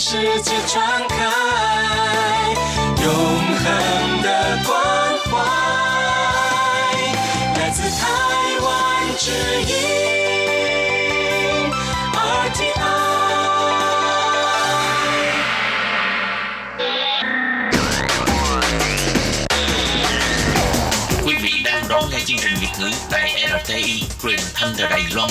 世界传开永恒的关怀，来自台湾之音 RTI。Quý vị đang đón nghe chương trình Việt ngữ tại RTI truyền thanh từ Đài Loan.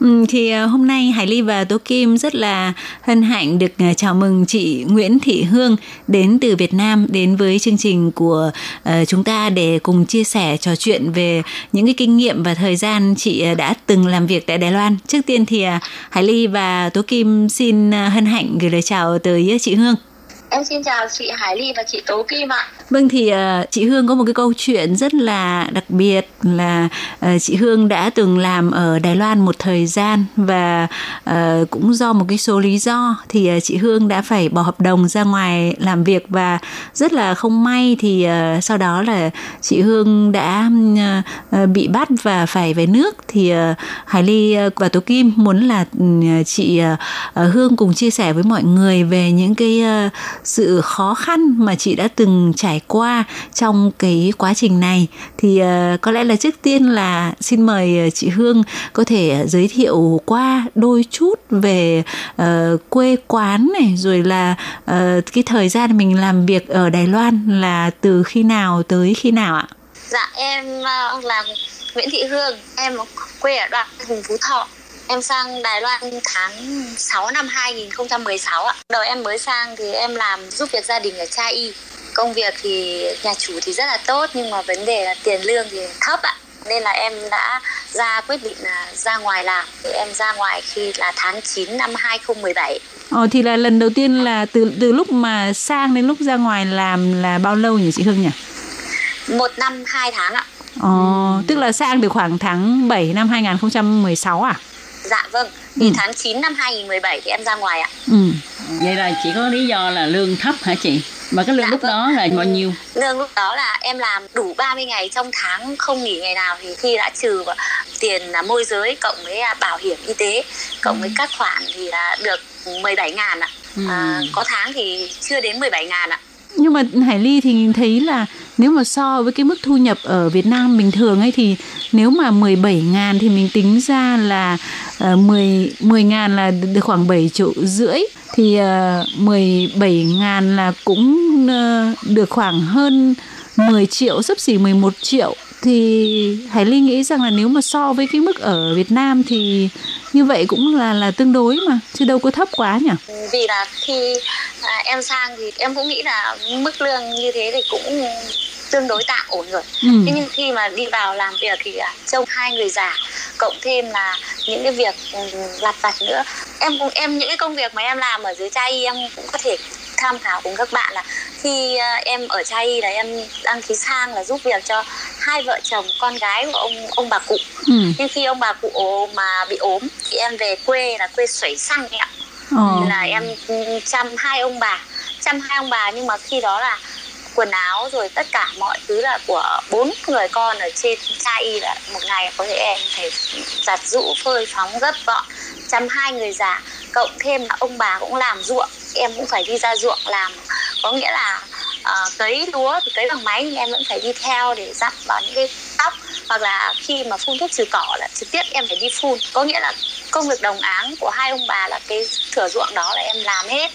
Ừ, thì à, hôm nay Hải Ly và Tố Kim rất là hân hạnh được à, chào mừng chị Nguyễn Thị Hương đến từ Việt Nam đến với chương trình của uh, chúng ta để cùng chia sẻ trò chuyện về những cái kinh nghiệm và thời gian chị đã từng làm việc tại Đài Loan. Trước tiên thì uh, Hải Ly và Tố Kim xin hân hạnh gửi lời chào tới chị Hương. Em xin chào chị Hải Ly và chị Tố Kim ạ. Vâng thì uh, chị Hương có một cái câu chuyện rất là đặc biệt là uh, chị Hương đã từng làm ở Đài Loan một thời gian và uh, cũng do một cái số lý do thì uh, chị Hương đã phải bỏ hợp đồng ra ngoài làm việc và rất là không may thì uh, sau đó là chị Hương đã uh, bị bắt và phải về nước thì uh, Hải Ly và Tố Kim muốn là uh, chị uh, Hương cùng chia sẻ với mọi người về những cái uh, sự khó khăn mà chị đã từng trải qua trong cái quá trình này thì uh, có lẽ là trước tiên là xin mời ờ, chị Hương có thể ờ, giới thiệu qua đôi chút về uh, quê quán này rồi là uh, cái thời gian mình làm việc ở Đài Loan là từ khi nào tới khi nào ạ? Dạ em uh, là Nguyễn Thị Hương, em quê ở đoạn Hùng Phú Thọ Em sang Đài Loan tháng 6 năm 2016 ạ. Đầu em mới sang thì em làm giúp việc gia đình ở Cha Y. Công việc thì nhà chủ thì rất là tốt nhưng mà vấn đề là tiền lương thì thấp ạ. Nên là em đã ra quyết định là ra ngoài làm. Thì em ra ngoài khi là tháng 9 năm 2017. Ờ thì là lần đầu tiên là từ từ lúc mà sang đến lúc ra ngoài làm là bao lâu nhỉ chị Hương nhỉ? Một năm hai tháng ạ. Ờ, tức là sang từ khoảng tháng 7 năm 2016 à? Dạ vâng, thì ừ. tháng 9 năm 2017 thì em ra ngoài ạ. Ừ. Vậy là chỉ có lý do là lương thấp hả chị? Và cái lương dạ lúc vâng. đó là bao nhiêu? Lương lúc đó là em làm đủ 30 ngày trong tháng không nghỉ ngày nào thì khi đã trừ tiền là môi giới cộng với à, bảo hiểm y tế cộng ừ. với các khoản thì là được 17 ngàn ạ. Ừ. À, có tháng thì chưa đến 17 ngàn ạ nhưng mà Hải Ly thì thấy là nếu mà so với cái mức thu nhập ở Việt Nam bình thường ấy thì nếu mà 17 ngàn thì mình tính ra là uh, 10, 10 ngàn là được khoảng 7 triệu rưỡi. Thì ờ, uh, 17 ngàn là cũng uh, được khoảng hơn 10 triệu sắp xỉ 11 triệu thì Hải Ly nghĩ rằng là nếu mà so với cái mức ở Việt Nam thì như vậy cũng là là tương đối mà chứ đâu có thấp quá nhỉ? Vì là khi à, em sang thì em cũng nghĩ là mức lương như thế thì cũng tương đối tạm ổn rồi. Ừ. thế nhưng khi mà đi vào làm việc thì à, trông hai người già cộng thêm là những cái việc ừ, lặt vặt nữa. Em cũng em những cái công việc mà em làm ở dưới trai em cũng có thể tham khảo cùng các bạn là khi à, em ở trai là em đăng ký sang là giúp việc cho hai vợ chồng con gái của ông ông bà cụ ừ. nhưng khi ông bà cụ mà bị ốm thì em về quê là quê sưởi xăng ạ oh. là em chăm hai ông bà chăm hai ông bà nhưng mà khi đó là quần áo rồi tất cả mọi thứ là của bốn người con ở trên cha y là một ngày có thể em phải giặt rũ phơi phóng gấp gọn chăm hai người già cộng thêm là ông bà cũng làm ruộng em cũng phải đi ra ruộng làm. Có nghĩa là uh, cấy lúa thì cấy bằng máy nhưng em vẫn phải đi theo để dặm vào những cái tóc. Hoặc là khi mà phun thuốc trừ cỏ là trực tiếp em phải đi phun. Có nghĩa là công việc đồng áng của hai ông bà là cái thửa ruộng đó là em làm hết.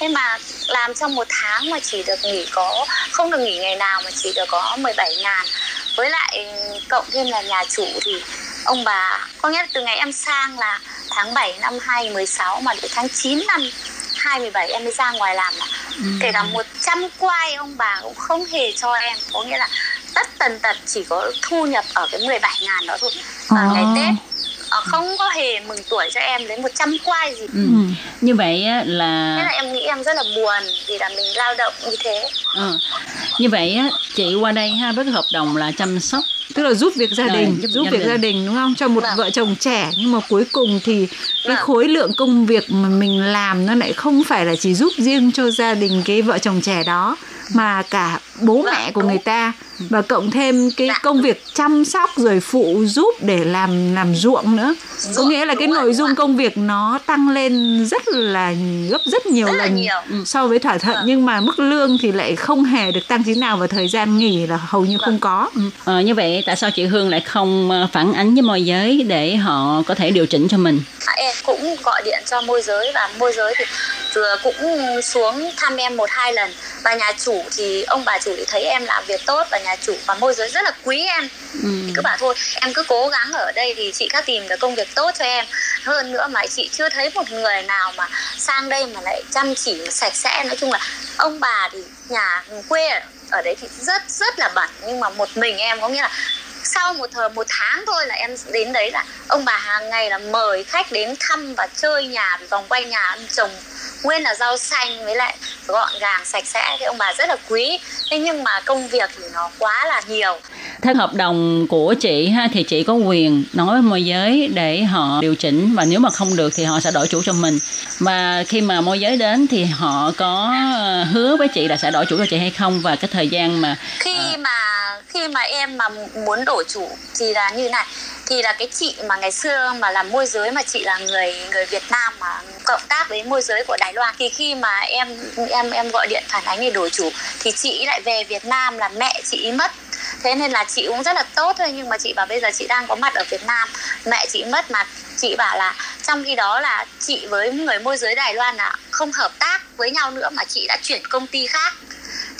Thế mà làm trong một tháng mà chỉ được nghỉ có không được nghỉ ngày nào mà chỉ được có 17 ngàn. Với lại cộng thêm là nhà chủ thì ông bà có nghĩa là từ ngày em sang là tháng 7 năm 2016 mà đến tháng 9 năm 2017 em mới ra ngoài làm là ừ. kể cả 100 quay ông bà cũng không hề cho em có nghĩa là tất tần tật chỉ có thu nhập ở cái 17 ngàn đó thôi và à. ngày Tết ờ, không có hề mừng tuổi cho em đến 100 quay gì ừ. như vậy á, là thế là em nghĩ em rất là buồn vì là mình lao động như thế ừ. như vậy á, chị qua đây ha với cái hợp đồng là chăm sóc tức là giúp việc gia Rồi, đình giúp giúp, việc đình. gia đình đúng không cho một Vâng. vợ chồng trẻ nhưng mà cuối cùng thì cái Vâng. khối lượng công việc mà mình làm nó lại không phải là chỉ giúp riêng cho gia đình cái vợ chồng trẻ đó mà cả bố Vâng, mẹ của người ta và cộng thêm cái Dạ. công việc chăm sóc rồi phụ giúp để làm làm ruộng nữa. Có nghĩa là cái nội dung công việc nó tăng lên rất là gấp rất nhiều Rất là lần nhiều. so với thỏa thuận. Vâng. nhưng mà mức lương thì lại không hề được tăng tí nào và thời gian nghỉ là hầu như không có. Ờ, như vậy tại sao chị Hương lại không ờ, phản ánh với môi giới để họ có thể điều chỉnh cho mình? À, em cũng gọi điện cho môi giới và môi giới thì vừa cũng xuống thăm em một hai lần. Và nhà chủ thì ông bà chủ thì thấy em làm việc tốt và nhà chủ và môi giới rất là quý em. Ừ. thì cứ bảo thôi em cứ cố gắng ở đây thì chị khác tìm được công việc tốt cho em. Hơn nữa mà chị chưa thấy một người nào mà sang đây mà lại chăm chỉ mà sạch sẽ. Nói chung là ông bà thì nhà quê ở đấy thì rất rất là bẩn. Nhưng mà một mình em có nghĩa là sau một thời một tháng thôi là em đến đấy là ông bà hàng ngày là mời khách đến thăm và chơi nhà vòng quanh nhà ông trồng nguyên là rau xanh với lại gọn gàng sạch sẽ. Thì ông bà rất là quý. Thế nhưng mà công việc thì nó quá là nhiều. Theo hợp đồng của chị ha thì chị có quyền nói với môi giới để họ điều chỉnh và nếu mà không được thì họ sẽ đổi chủ cho mình. Và khi mà môi giới đến thì họ có ờ, hứa với chị là sẽ đổi chủ cho chị hay không? Và cái thời gian mà khi À. mà khi mà em mà muốn đổi chủ thì là như này. Thì là cái chị mà ngày xưa mà làm môi giới mà chị là người người Việt Nam mà cộng tác với môi giới của Đài Loan, thì khi mà em em em gọi điện phản ánh để đổi chủ thì chị lại về Việt Nam là mẹ chị mất. Thế nên là chị cũng rất là tốt thôi, nhưng mà chị bảo bây giờ chị đang có mặt ở Việt Nam, mẹ chị mất mà chị bảo là trong khi đó là chị với người môi giới Đài Loan là không hợp tác với nhau nữa mà chị đã chuyển công ty khác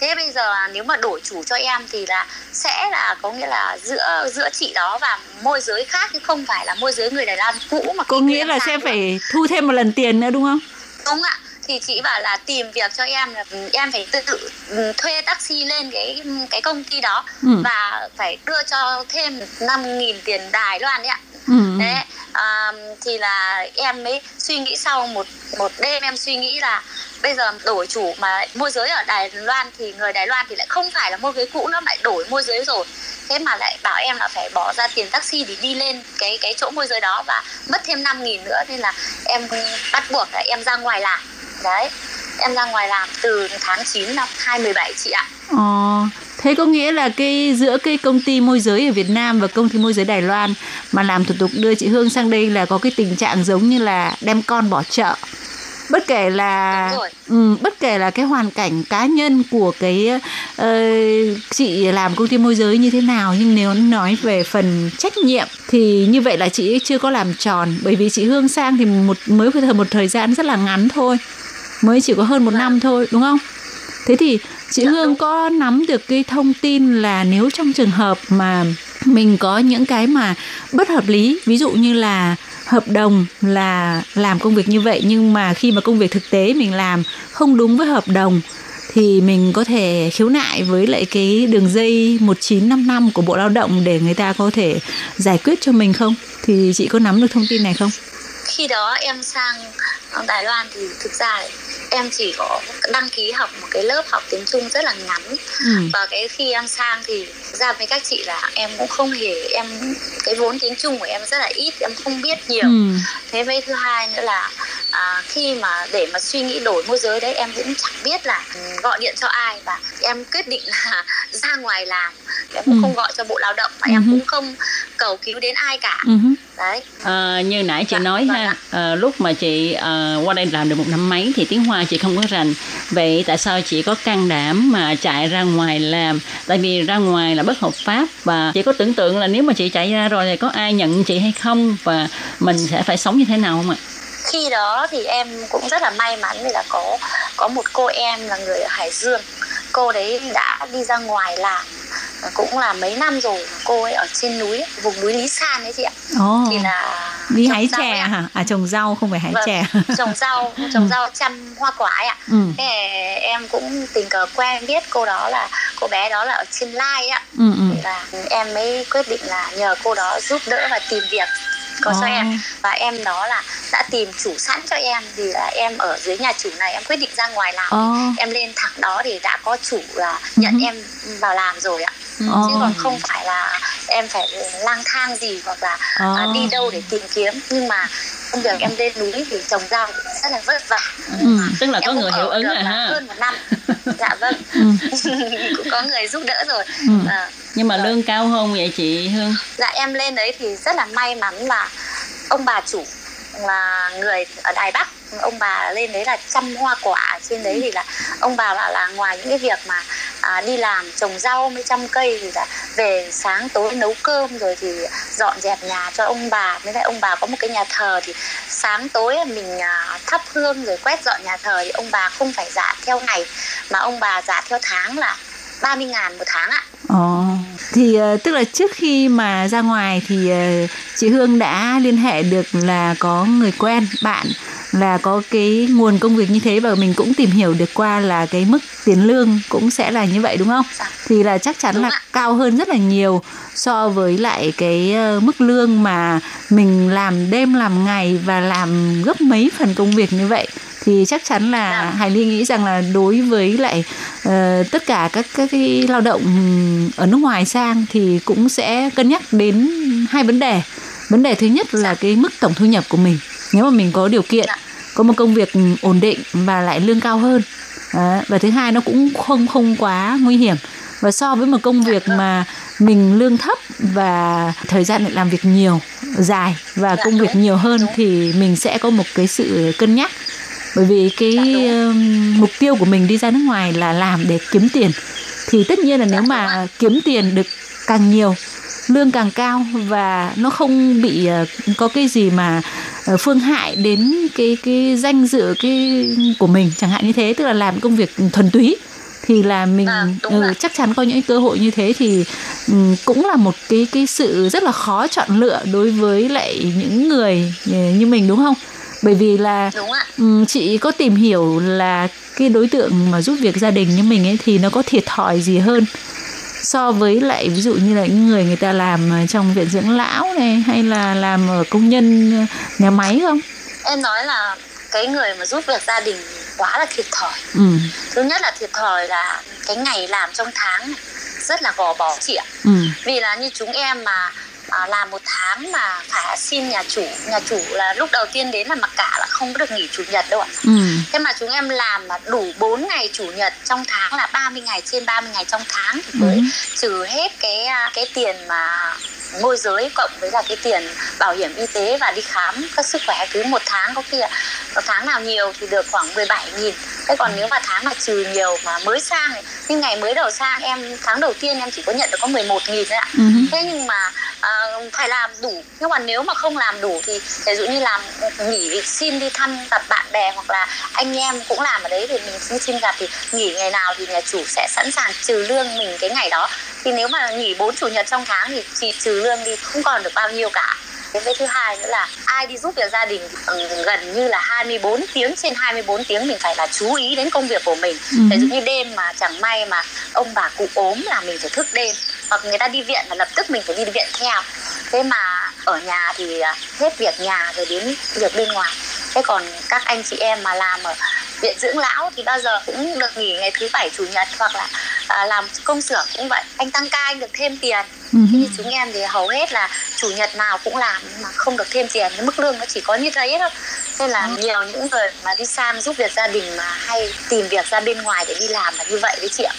thế bây giờ nếu mà đổi chủ cho em thì là sẽ là có nghĩa là giữa giữa chị đó và môi giới khác chứ không phải là môi giới người Đài Loan cũ mà có nghĩa là sẽ nữa. phải thu thêm một lần tiền nữa đúng không đúng ạ thì chị bảo là tìm việc cho em là em phải tự, tự thuê taxi lên cái cái công ty đó Ừ. và phải đưa cho thêm 5.000 tiền Đài Loan đấy ạ ừ. đấy à, thì là em mới suy nghĩ sau một một đêm em suy nghĩ là bây giờ đổi chủ mà môi giới ở Đài Loan thì người Đài Loan thì lại không phải là môi giới cũ nữa lại đổi môi giới rồi. Thế mà lại bảo em là phải bỏ ra tiền taxi để đi lên cái cái chỗ môi giới đó và mất thêm 5 nghìn nữa nên là em bắt buộc là em ra ngoài làm đấy em ra ngoài làm từ tháng 9 năm 2017 chị ạ. Ờ, thế có nghĩa là cái giữa cái công ty môi giới ở Việt Nam và công ty môi giới Đài Loan mà làm thủ tục đưa chị Hương sang đây là có cái tình trạng giống như là đem con bỏ chợ. Bất kể là ừ, bất kể là cái hoàn cảnh cá nhân của cái ờ, chị làm công ty môi giới như thế nào nhưng nếu nói về phần trách nhiệm thì như vậy là chị chưa có làm tròn. Bởi vì chị Hương sang thì một mới thời một thời gian rất là ngắn thôi mới chỉ có hơn một năm thôi đúng không thế thì chị hương có nắm được cái thông tin là nếu trong trường hợp mà mình có những cái mà bất hợp lý ví dụ như là hợp đồng là làm công việc như vậy nhưng mà khi mà công việc thực tế mình làm không đúng với hợp đồng thì mình có thể khiếu nại với lại cái đường dây 1955 của Bộ Lao động để người ta có thể giải quyết cho mình không? Thì chị có nắm được thông tin này không? khi đó em sang Đài Loan thì thực ra em chỉ có đăng ký học một cái lớp học tiếng Trung rất là ngắn Ừ. và cái khi em sang thì ra với các chị là em cũng không hề em cái vốn tiếng Trung của em rất là ít em không biết nhiều Ừ. thế với thứ hai nữa là à, khi mà để mà suy nghĩ đổi môi giới đấy em cũng chẳng biết là gọi điện cho ai và em quyết định là ra ngoài làm em cũng Ừ. không gọi cho bộ lao động và Ừ em cũng không cầu cứu đến ai cả Ừ. Ờ, như nãy chị Dạ, nói vâng ha ờ, lúc mà chị ờ, qua đây làm được một năm mấy thì tiếng hoa chị không có rành. Vậy tại sao chị có can đảm mà chạy ra ngoài làm? Tại vì ra ngoài là bất hợp pháp và chị có tưởng tượng là nếu mà chị chạy ra rồi thì có ai nhận chị hay không và mình sẽ phải sống như thế nào không ạ? Khi đó thì em cũng rất là may mắn vì là có có một cô em là người ở Hải Dương. Cô đấy đã đi ra ngoài làm cũng là mấy năm rồi cô ấy ở trên núi vùng núi Lý San đấy chị ạ Ồ. thì là đi hái chè hả? À trồng rau không phải hái Vâng, chè. trồng rau trồng rau chăm hoa quả ấy ạ Ừ. thế em cũng tình cờ quen biết cô đó là cô bé đó là ở trên Lai ạ Ừ ừ. thì là em mới quyết định là nhờ cô đó giúp đỡ và tìm việc có Ồ. cho em và em đó là đã tìm chủ sẵn cho em vì là em ở dưới nhà chủ này em quyết định ra ngoài làm Ồ. em lên thẳng đó thì đã có chủ là nhận Ừ. em vào làm rồi ạ Ồ. chứ còn không phải là em phải lang thang gì hoặc là à, đi đâu để tìm kiếm. Nhưng mà công việc em lên núi thì trồng rau rất là vất vả. Ừ. tức là có em cũng người hiệu ứng rồi ha. hơn một năm. Dạ vâng. Ừ. cũng có người giúp đỡ rồi. Ừ. Ờ. nhưng mà lương cao không vậy chị Hương? Dạ em lên đấy thì rất là may mắn là ông bà chủ là người ở Đài Bắc. Ông bà lên đấy là chăm hoa quả. Trên đấy thì là ông bà bảo là ngoài những cái việc mà à, đi làm trồng rau mới chăm cây thì là về sáng tối nấu cơm rồi thì dọn dẹp nhà cho ông bà. Với lại ông bà có một cái nhà thờ thì sáng tối mình à, thắp hương rồi quét dọn nhà thờ thì ông bà không phải giả theo ngày mà ông bà giả theo tháng là 30 ngàn một tháng ạ. Ồ, thì ờ, tức là trước khi mà ra ngoài thì ờ, chị Hương đã liên hệ được là có người quen bạn là có cái nguồn công việc như thế và mình cũng tìm hiểu được qua là cái mức tiền lương cũng sẽ là như vậy đúng không? Dạ. Thì là chắc chắn Đúng là ạ. cao hơn rất là nhiều so với lại cái ờ, mức lương mà mình làm đêm làm ngày và làm gấp mấy phần công việc như vậy thì chắc chắn là Dạ. Hải Ly nghĩ rằng là đối với lại ờ, tất cả các các cái lao động ở nước ngoài sang thì cũng sẽ cân nhắc đến hai vấn đề. Vấn đề thứ nhất là cái mức tổng thu nhập của mình. Nếu mà mình có điều kiện, có một công việc ổn định và lại lương cao hơn. Đó. Và thứ hai nó cũng không không quá nguy hiểm. Và so với một công việc mà mình lương thấp và thời gian lại làm việc nhiều, dài và Dạ, công việc đúng, nhiều hơn đúng. thì mình sẽ có một cái sự cân nhắc bởi vì cái Dạ, mục tiêu của mình đi ra nước ngoài là làm để kiếm tiền thì tất nhiên là nếu Dạ, mà kiếm tiền được càng nhiều lương càng cao và nó không bị uh, có cái gì mà phương hại đến cái cái danh dự cái của mình chẳng hạn như thế tức là làm công việc thuần túy thì là mình À, ừ, chắc chắn có những cơ hội như thế thì ừm, cũng là một cái cái sự rất là khó chọn lựa đối với lại những người ờ, như mình đúng không? Bởi vì là Ừm, chị có tìm hiểu là cái đối tượng mà giúp việc gia đình như mình ấy thì nó có thiệt thòi gì hơn so với lại ví dụ như là những người người ta làm ở trong viện dưỡng lão này hay là làm ở công nhân ờ, nhà máy không? em nói là cái người mà giúp việc gia đình quá là thiệt thòi. Ừ, thứ nhất là thiệt thòi là cái ngày làm trong tháng rất là gò bó chị ạ. Ừ, vì là như chúng em mà à, làm một tháng mà phải xin nhà chủ nhà chủ là lúc đầu tiên đến là mặc cả là không có được nghỉ chủ nhật đâu ạ. Ừ, thế mà chúng em làm mà đủ 4 ngày chủ nhật trong tháng là 30 ngày trên 30 ngày trong tháng thì mới Ừ. trừ hết cái à, cái tiền mà môi giới cộng với là cái tiền bảo hiểm y tế và đi khám các sức khỏe cứ một tháng có khi là một tháng nào nhiều thì được khoảng 17 nghìn thế còn nếu mà tháng mà trừ nhiều mà mới sang ấy, như ngày mới đầu sang em tháng đầu tiên em chỉ có nhận được có 11 nghìn thôi ạ. Ừ, thế nhưng mà à, phải làm đủ. Nhưng mà nếu mà không làm đủ thì ví dụ như làm nghỉ xin đi thăm gặp bạn bè hoặc là anh em cũng làm ở đấy thì mình xin xin gặp thì nghỉ ngày nào thì nhà chủ sẽ sẵn sàng trừ lương mình cái ngày đó. Thì nếu mà nghỉ bốn chủ nhật trong tháng thì chỉ trừ lương đi không còn được bao nhiêu cả Cái thứ hai nữa là ai đi giúp việc gia đình ừ, gần như là 24 tiếng trên 24 tiếng mình phải là chú ý đến công việc của mình. Ừ. Ví dụ như đêm mà chẳng may mà ông bà cụ ốm là mình phải thức đêm hoặc người ta đi viện là lập tức mình phải đi viện theo. Thế mà ở nhà thì à, hết việc nhà rồi đến việc bên ngoài. Thế còn các anh chị em mà làm ở viện dưỡng lão thì bao giờ cũng được nghỉ ngày thứ bảy chủ nhật hoặc là à, làm công xưởng cũng vậy anh tăng ca anh được thêm tiền ừ, Thế như chúng em thì hầu hết là chủ nhật nào cũng làm mà không được thêm tiền cái mức lương nó chỉ có như thế thôi. Nên là nhiều những người mà đi sang giúp việc gia đình mà hay tìm việc ra bên ngoài để đi làm là như vậy đấy chị ạ.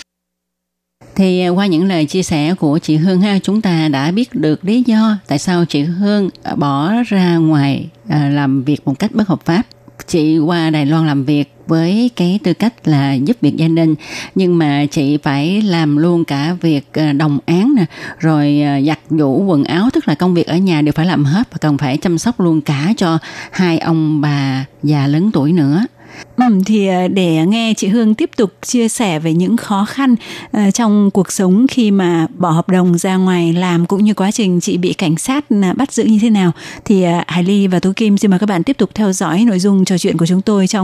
Thì à, qua những lời chia sẻ của chị Hương ha, chúng ta đã biết được lý do tại sao chị Hương à, bỏ ra ngoài à, làm việc một cách bất hợp pháp. Chị qua Đài Loan làm việc với cái tư cách là giúp việc gia đình. Nhưng mà chị phải làm luôn cả việc ờ, đồng án nè rồi ờ, giặt giũ quần áo tức là công việc ở nhà đều phải làm hết và còn phải chăm sóc luôn cả cho hai ông bà già lớn tuổi nữa. Ừ, thì ờ, để nghe chị Hương tiếp tục chia sẻ về những khó khăn trong cuộc sống khi mà bỏ hợp đồng ra ngoài làm cũng như quá trình chị bị cảnh sát bắt giữ như thế nào thì Hải Ly và Tú Kim xin mời các bạn tiếp tục theo dõi nội dung trò chuyện của chúng tôi trong